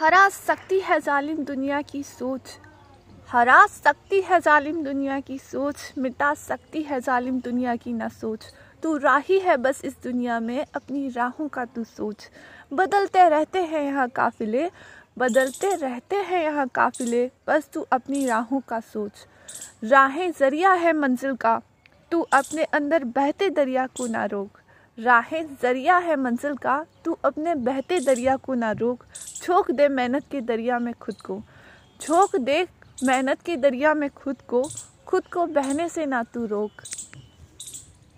हरा सकती है जालिम दुनिया की सोच। हरा सकती है जालिम दुनिया की सोच, मिटा सकती है जालिम दुनिया की ना सोच। तू राही है बस इस दुनिया में, अपनी राहों का तू सोच। बदलते रहते हैं यहाँ काफिले, बदलते रहते हैं यहाँ काफिले, बस तू अपनी राहों का सोच। राहें ज़रिया है मंजिल का, तू अपने अंदर बहते दरिया को ना रोक। राहें ज़रिया है मंजिल का, तू अपने बहते दरिया को ना रोक। झोंक दे मेहनत के दरिया में खुद को। झोंक दे मेहनत के दरिया में खुद को खुद को बहने से ना तू रोक।